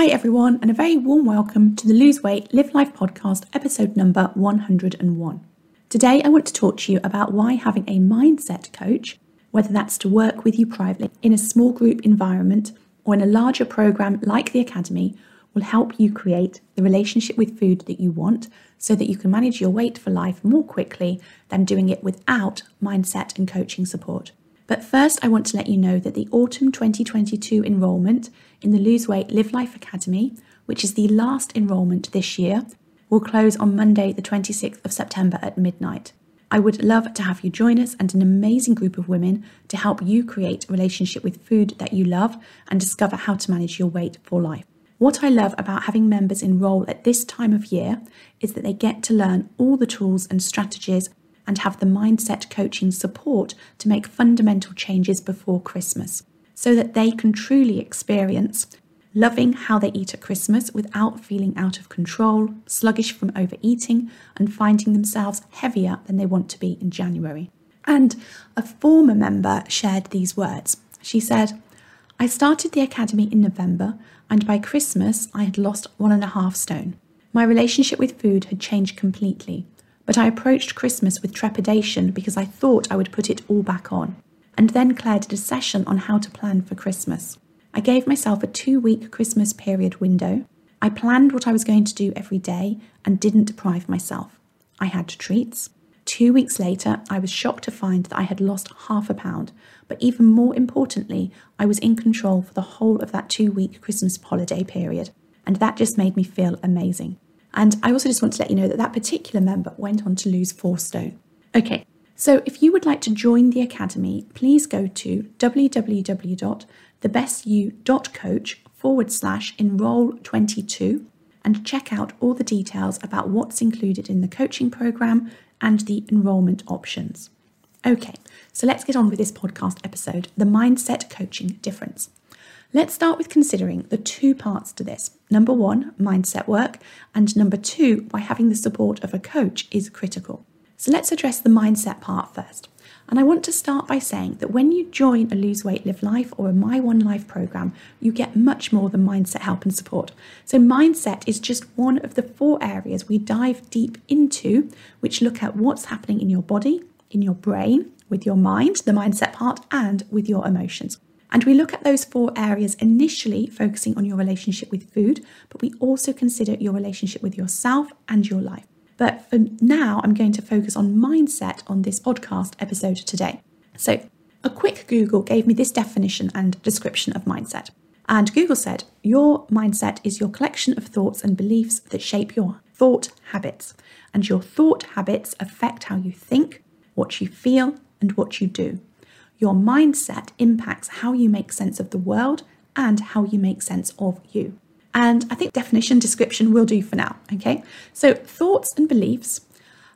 Hi, everyone, and a very warm welcome to the Lose Weight, Live Life podcast, episode number 101. Today, I want to talk to you about why having a mindset coach, whether that's to work with you privately in a small group environment or in a larger program like the Academy, will help you create the relationship with food that you want so that you can manage your weight for life more quickly than doing it without mindset and coaching support. But first, I want to let you know that the autumn 2022 enrolment in the Lose Weight Live Life Academy, which is the last enrolment this year, will close on Monday, the 26th of September at midnight. I would love to have you join us and an amazing group of women to help you create a relationship with food that you love and discover how to manage your weight for life. What I love about having members enroll at this time of year is that they get to learn all the tools and strategies and have the mindset coaching support to make fundamental changes before Christmas so that they can truly experience loving how they eat at Christmas without feeling out of control, sluggish from overeating, and finding themselves heavier than they want to be in January. And a former member shared these words. She said, I started the academy in November, and by Christmas, I had lost one and a half stone. My relationship with food had changed completely but I approached Christmas with trepidation because I thought I would put it all back on. And then Claire did a session on how to plan for Christmas. I gave myself a two week Christmas period window. I planned what I was going to do every day and didn't deprive myself. I had treats. Two weeks later, I was shocked to find that I had lost half a pound, but even more importantly, I was in control for the whole of that two week Christmas holiday period. And that just made me feel amazing. And I also just want to let you know that that particular member went on to lose four stone. Okay, so if you would like to join the Academy, please go to www.thebestyou.coach forward slash enroll 22 and check out all the details about what's included in the coaching program and the enrollment options. Okay, so let's get on with this podcast episode the mindset coaching difference. Let's start with considering the two parts to this. Number one, mindset work, and number two, why having the support of a coach is critical. So let's address the mindset part first. And I want to start by saying that when you join a Lose Weight Live Life or a My One Life program, you get much more than mindset help and support. So, mindset is just one of the four areas we dive deep into, which look at what's happening in your body, in your brain, with your mind, the mindset part, and with your emotions. And we look at those four areas initially focusing on your relationship with food, but we also consider your relationship with yourself and your life. But for now, I'm going to focus on mindset on this podcast episode today. So, a quick Google gave me this definition and description of mindset. And Google said, Your mindset is your collection of thoughts and beliefs that shape your thought habits. And your thought habits affect how you think, what you feel, and what you do. Your mindset impacts how you make sense of the world and how you make sense of you. And I think definition description will do for now, okay? So, thoughts and beliefs.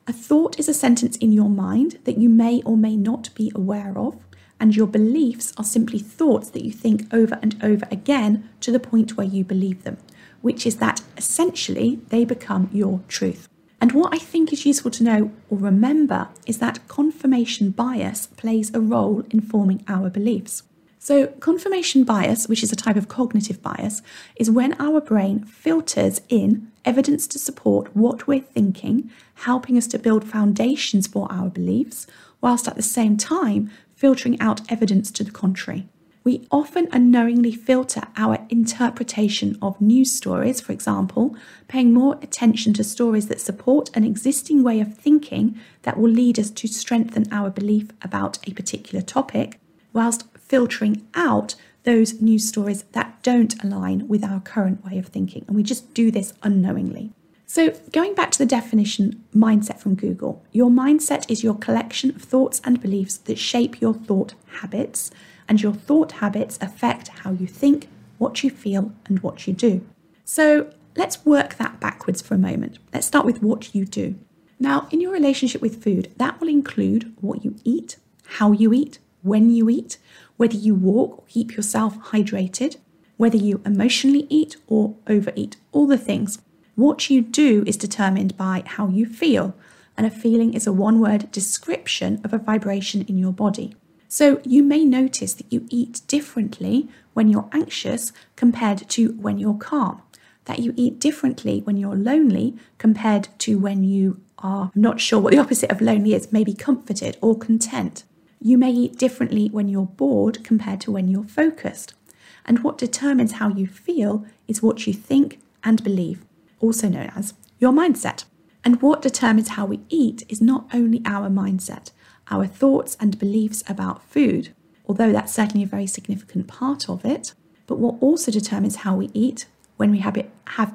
A thought is a sentence in your mind that you may or may not be aware of, and your beliefs are simply thoughts that you think over and over again to the point where you believe them, which is that essentially they become your truth. And what I think is useful to know or remember is that confirmation bias plays a role in forming our beliefs. So, confirmation bias, which is a type of cognitive bias, is when our brain filters in evidence to support what we're thinking, helping us to build foundations for our beliefs, whilst at the same time filtering out evidence to the contrary. We often unknowingly filter our interpretation of news stories, for example, paying more attention to stories that support an existing way of thinking that will lead us to strengthen our belief about a particular topic, whilst filtering out those news stories that don't align with our current way of thinking. And we just do this unknowingly. So, going back to the definition mindset from Google, your mindset is your collection of thoughts and beliefs that shape your thought habits and your thought habits affect how you think, what you feel, and what you do. So let's work that backwards for a moment. Let's start with what you do. Now, in your relationship with food, that will include what you eat, how you eat, when you eat, whether you walk or keep yourself hydrated, whether you emotionally eat or overeat, all the things. What you do is determined by how you feel, and a feeling is a one word description of a vibration in your body. So you may notice that you eat differently when you're anxious compared to when you're calm, that you eat differently when you're lonely compared to when you are I'm not sure what the opposite of lonely is, maybe comforted or content. You may eat differently when you're bored compared to when you're focused. And what determines how you feel is what you think and believe, also known as your mindset. And what determines how we eat is not only our mindset, our thoughts and beliefs about food, although that's certainly a very significant part of it, but what also determines how we eat when we have,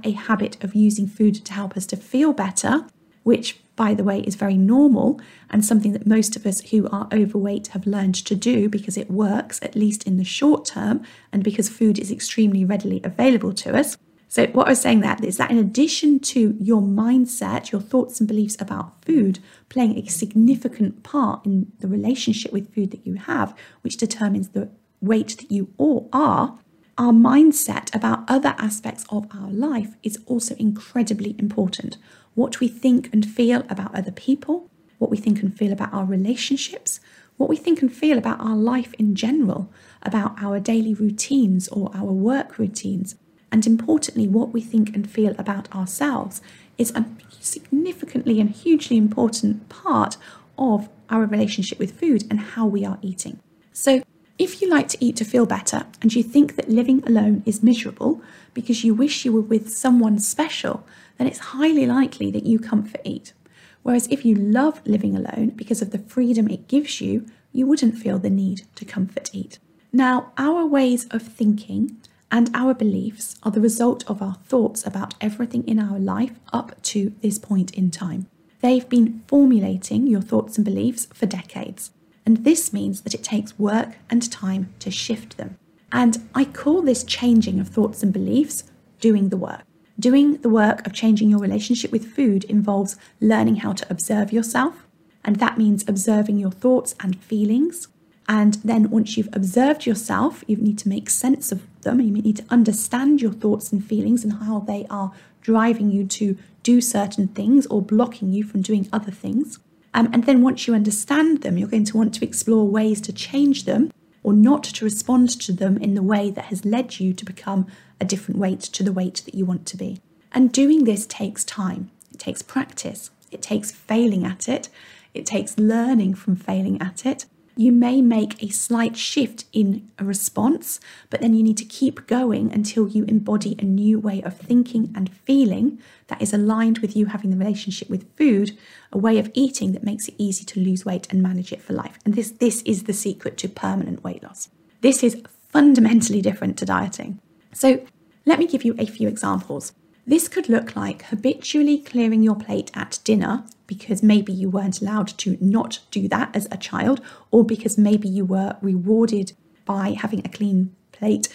a habit of using food to help us to feel better, which, by the way, is very normal and something that most of us who are overweight have learned to do because it works, at least in the short term, and because food is extremely readily available to us. So, what I was saying that is that in addition to your mindset, your thoughts and beliefs about food playing a significant part in the relationship with food that you have, which determines the weight that you all are, our mindset about other aspects of our life is also incredibly important. What we think and feel about other people, what we think and feel about our relationships, what we think and feel about our life in general, about our daily routines or our work routines and importantly, what we think and feel about ourselves is a significantly and hugely important part of our relationship with food and how we are eating. So, if you like to eat to feel better and you think that living alone is miserable because you wish you were with someone special, then it's highly likely that you comfort eat. Whereas if you love living alone because of the freedom it gives you, you wouldn't feel the need to comfort eat. Now, our ways of thinking and our beliefs are the result of our thoughts about everything in our life up to this point in time. They've been formulating your thoughts and beliefs for decades, and this means that it takes work and time to shift them. And I call this changing of thoughts and beliefs doing the work. Doing the work of changing your relationship with food involves learning how to observe yourself, and that means observing your thoughts and feelings, and then once you've observed yourself, you need to make sense of them. You need to understand your thoughts and feelings and how they are driving you to do certain things or blocking you from doing other things. Um, and then once you understand them, you're going to want to explore ways to change them or not to respond to them in the way that has led you to become a different weight to the weight that you want to be. And doing this takes time, it takes practice, it takes failing at it, it takes learning from failing at it, you may make a slight shift in a response, but then you need to keep going until you embody a new way of thinking and feeling that is aligned with you having the relationship with food, a way of eating that makes it easy to lose weight and manage it for life. And this, this is the secret to permanent weight loss. This is fundamentally different to dieting. So, let me give you a few examples. This could look like habitually clearing your plate at dinner because maybe you weren't allowed to not do that as a child, or because maybe you were rewarded by having a clean plate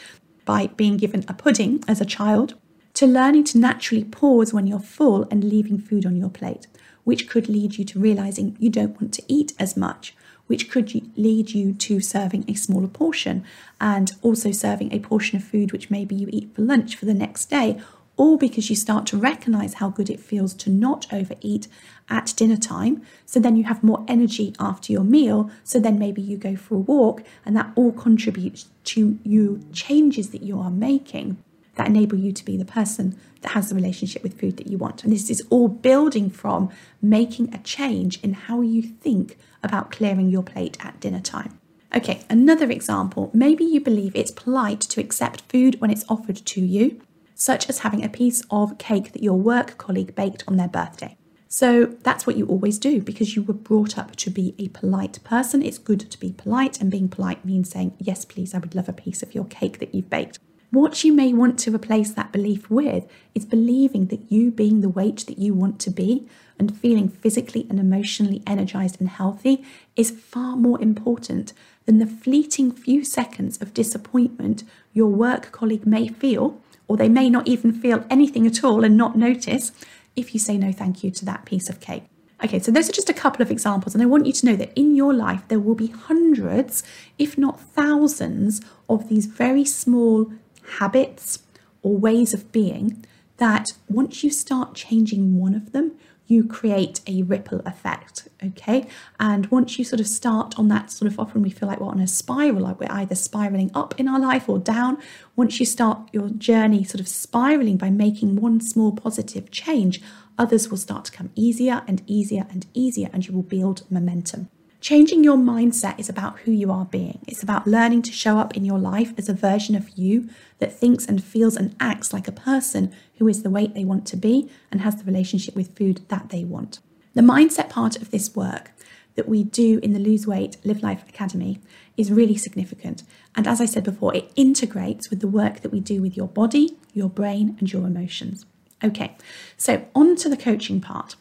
by being given a pudding as a child, to learning to naturally pause when you're full and leaving food on your plate, which could lead you to realizing you don't want to eat as much, which could lead you to serving a smaller portion and also serving a portion of food which maybe you eat for lunch for the next day all because you start to recognize how good it feels to not overeat at dinner time. So then you have more energy after your meal. So then maybe you go for a walk, and that all contributes to you changes that you are making that enable you to be the person that has the relationship with food that you want. And this is all building from making a change in how you think about clearing your plate at dinner time. Okay, another example maybe you believe it's polite to accept food when it's offered to you such as having a piece of cake that your work colleague baked on their birthday. So that's what you always do because you were brought up to be a polite person. It's good to be polite, and being polite means saying, Yes, please, I would love a piece of your cake that you've baked. What you may want to replace that belief with is believing that you being the weight that you want to be and feeling physically and emotionally energized and healthy is far more important than the fleeting few seconds of disappointment your work colleague may feel, or they may not even feel anything at all and not notice if you say no thank you to that piece of cake. Okay, so those are just a couple of examples, and I want you to know that in your life there will be hundreds, if not thousands, of these very small habits or ways of being that once you start changing one of them, you create a ripple effect. Okay. And once you sort of start on that sort of often we feel like we're on a spiral, like we're either spiraling up in our life or down. Once you start your journey sort of spiraling by making one small positive change, others will start to come easier and easier and easier, and you will build momentum. Changing your mindset is about who you are being. It's about learning to show up in your life as a version of you that thinks and feels and acts like a person who is the weight they want to be and has the relationship with food that they want. The mindset part of this work that we do in the Lose Weight Live Life Academy is really significant. And as I said before, it integrates with the work that we do with your body, your brain, and your emotions. Okay, so on to the coaching part.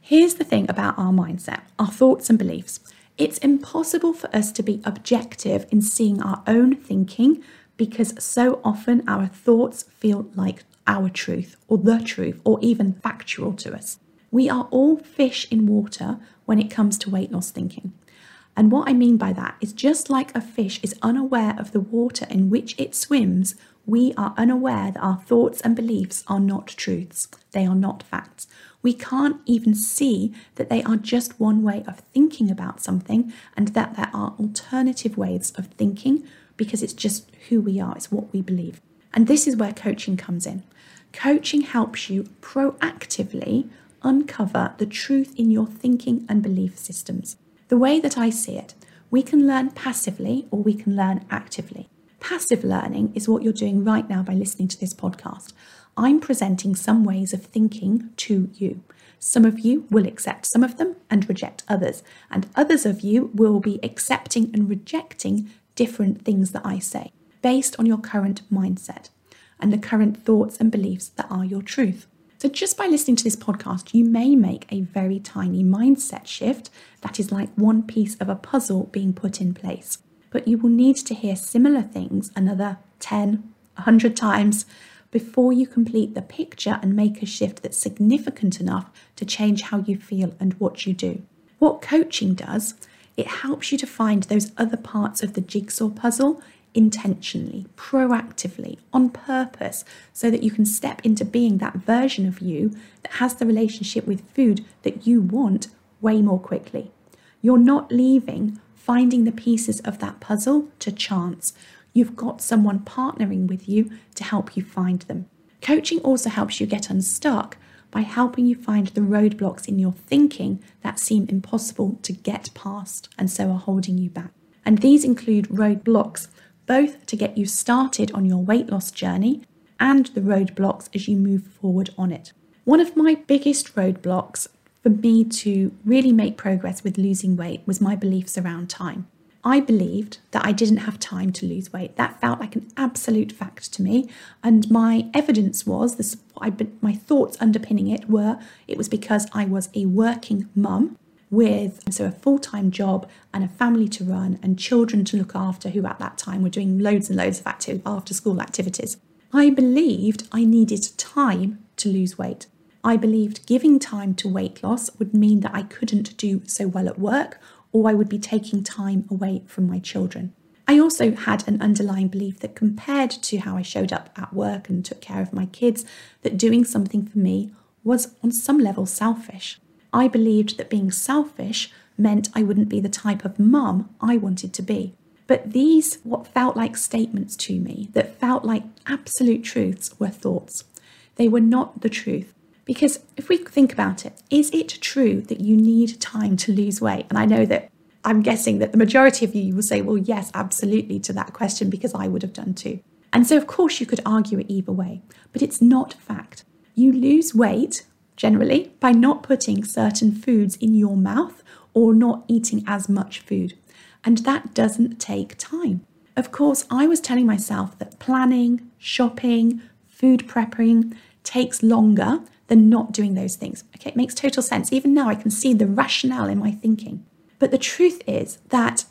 Here's the thing about our mindset, our thoughts and beliefs. It's impossible for us to be objective in seeing our own thinking because so often our thoughts feel like our truth or the truth or even factual to us. We are all fish in water when it comes to weight loss thinking. And what I mean by that is just like a fish is unaware of the water in which it swims, we are unaware that our thoughts and beliefs are not truths. They are not facts. We can't even see that they are just one way of thinking about something and that there are alternative ways of thinking because it's just who we are, it's what we believe. And this is where coaching comes in. Coaching helps you proactively uncover the truth in your thinking and belief systems. The way that I see it, we can learn passively or we can learn actively. Passive learning is what you're doing right now by listening to this podcast. I'm presenting some ways of thinking to you. Some of you will accept some of them and reject others, and others of you will be accepting and rejecting different things that I say based on your current mindset and the current thoughts and beliefs that are your truth. So, just by listening to this podcast, you may make a very tiny mindset shift that is like one piece of a puzzle being put in place but you will need to hear similar things another 10, 100 times before you complete the picture and make a shift that's significant enough to change how you feel and what you do. What coaching does, it helps you to find those other parts of the jigsaw puzzle intentionally, proactively, on purpose, so that you can step into being that version of you that has the relationship with food that you want way more quickly. You're not leaving finding the pieces of that puzzle to chance. You've got someone partnering with you to help you find them. Coaching also helps you get unstuck by helping you find the roadblocks in your thinking that seem impossible to get past and so are holding you back. And these include roadblocks both to get you started on your weight loss journey and the roadblocks as you move forward on it. One of my biggest roadblocks for me to really make progress with losing weight was my beliefs around time. I believed that I didn't have time to lose weight. That felt like an absolute fact to me. And my evidence was this I, my thoughts underpinning it were it was because I was a working mum with so a full-time job and a family to run and children to look after who at that time were doing loads and loads of active after school activities. I believed I needed time to lose weight. I believed giving time to weight loss would mean that I couldn't do so well at work or I would be taking time away from my children. I also had an underlying belief that compared to how I showed up at work and took care of my kids, that doing something for me was on some level selfish. I believed that being selfish meant I wouldn't be the type of mum I wanted to be. But these, what felt like statements to me, that felt like absolute truths, were thoughts. They were not the truth. Because if we think about it, is it true that you need time to lose weight? And I know that I'm guessing that the majority of you will say, well, yes, absolutely to that question, because I would have done too. And so, of course, you could argue it either way, but it's not fact. You lose weight generally by not putting certain foods in your mouth or not eating as much food. And that doesn't take time. Of course, I was telling myself that planning, shopping, food prepping takes longer than not doing those things. Okay, it makes total sense. Even now, I can see the rationale in my thinking. But the truth is that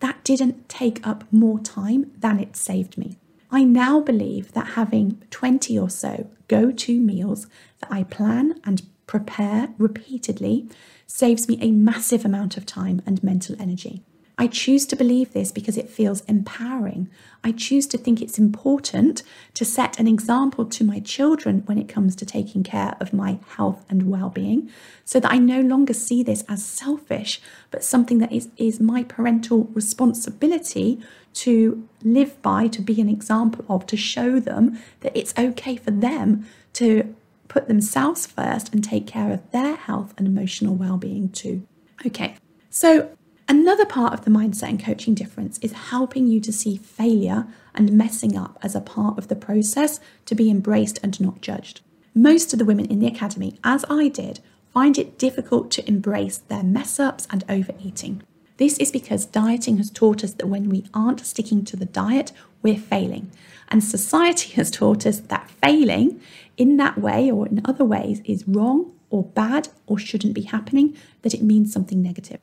that didn't take up more time than it saved me. I now believe that having 20 or so go to meals that I plan and prepare repeatedly saves me a massive amount of time and mental energy. I choose to believe this because it feels empowering. I choose to think it's important to set an example to my children when it comes to taking care of my health and well being, so that I no longer see this as selfish, but something that is, is my parental responsibility to live by, to be an example of, to show them that it's okay for them to put themselves first and take care of their health and emotional well being too. Okay, so Another part of the mindset and coaching difference is helping you to see failure and messing up as a part of the process to be embraced and not judged. Most of the women in the academy, as I did, find it difficult to embrace their mess ups and overeating. This is because dieting has taught us that when we aren't sticking to the diet, we're failing. And society has taught us that failing in that way or in other ways is wrong or bad or shouldn't be happening, that it means something negative.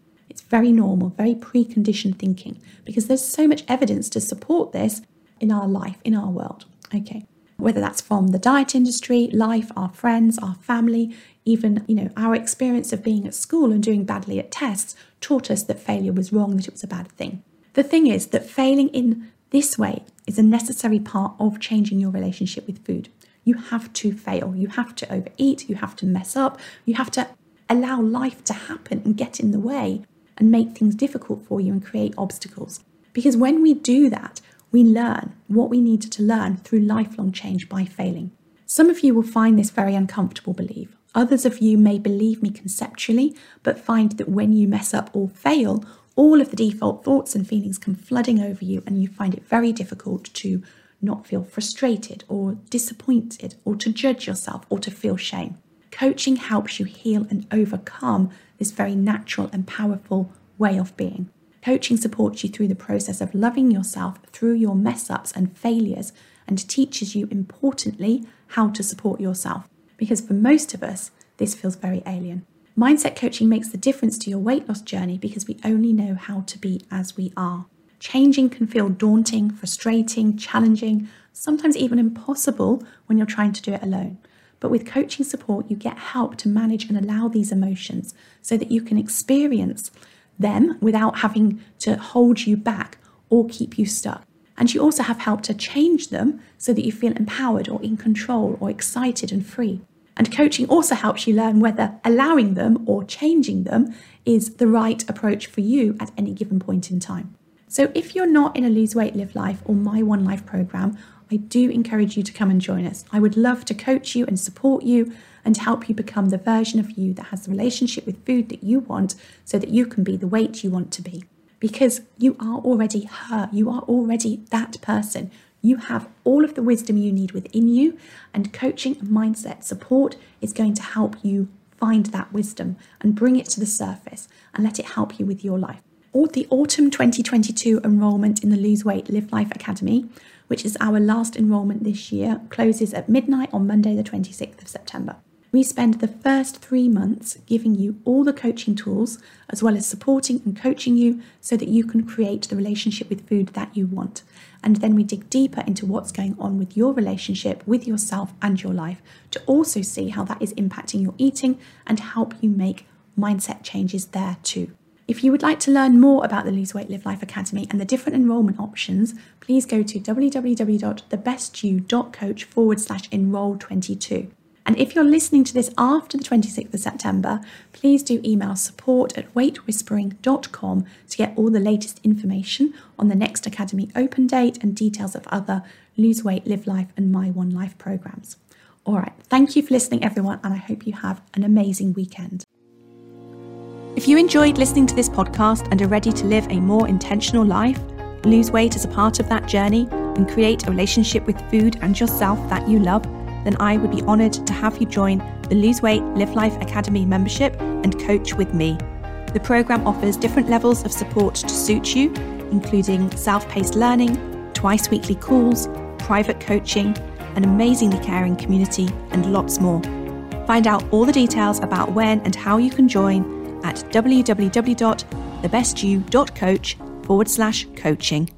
Very normal, very preconditioned thinking because there's so much evidence to support this in our life, in our world. Okay. Whether that's from the diet industry, life, our friends, our family, even, you know, our experience of being at school and doing badly at tests taught us that failure was wrong, that it was a bad thing. The thing is that failing in this way is a necessary part of changing your relationship with food. You have to fail. You have to overeat. You have to mess up. You have to allow life to happen and get in the way and make things difficult for you and create obstacles. Because when we do that, we learn what we need to learn through lifelong change by failing. Some of you will find this very uncomfortable belief. Others of you may believe me conceptually, but find that when you mess up or fail, all of the default thoughts and feelings come flooding over you, and you find it very difficult to not feel frustrated or disappointed or to judge yourself or to feel shame. Coaching helps you heal and overcome this very natural and powerful way of being. Coaching supports you through the process of loving yourself through your mess ups and failures and teaches you, importantly, how to support yourself. Because for most of us, this feels very alien. Mindset coaching makes the difference to your weight loss journey because we only know how to be as we are. Changing can feel daunting, frustrating, challenging, sometimes even impossible when you're trying to do it alone. But with coaching support, you get help to manage and allow these emotions so that you can experience them without having to hold you back or keep you stuck. And you also have help to change them so that you feel empowered or in control or excited and free. And coaching also helps you learn whether allowing them or changing them is the right approach for you at any given point in time. So, if you're not in a Lose Weight, Live Life or My One Life program, I do encourage you to come and join us. I would love to coach you and support you and help you become the version of you that has the relationship with food that you want so that you can be the weight you want to be. Because you are already her, you are already that person. You have all of the wisdom you need within you, and coaching and mindset support is going to help you find that wisdom and bring it to the surface and let it help you with your life. Or the autumn 2022 enrollment in the Lose Weight Live Life Academy which is our last enrolment this year, closes at midnight on Monday, the 26th of September. We spend the first three months giving you all the coaching tools, as well as supporting and coaching you so that you can create the relationship with food that you want. And then we dig deeper into what's going on with your relationship with yourself and your life to also see how that is impacting your eating and help you make mindset changes there too. If you would like to learn more about the Lose Weight Live Life Academy and the different enrolment options, please go to www.thebestyou.coach forward slash enroll 22. And if you're listening to this after the 26th of September, please do email support at weightwhispering.com to get all the latest information on the next Academy open date and details of other Lose Weight, Live Life, and My One Life programs. All right, thank you for listening, everyone, and I hope you have an amazing weekend. If you enjoyed listening to this podcast and are ready to live a more intentional life, lose weight as a part of that journey, and create a relationship with food and yourself that you love, then I would be honoured to have you join the Lose Weight Live Life Academy membership and coach with me. The programme offers different levels of support to suit you, including self paced learning, twice weekly calls, private coaching, an amazingly caring community, and lots more. Find out all the details about when and how you can join at www.thebestyou.coach forward slash coaching.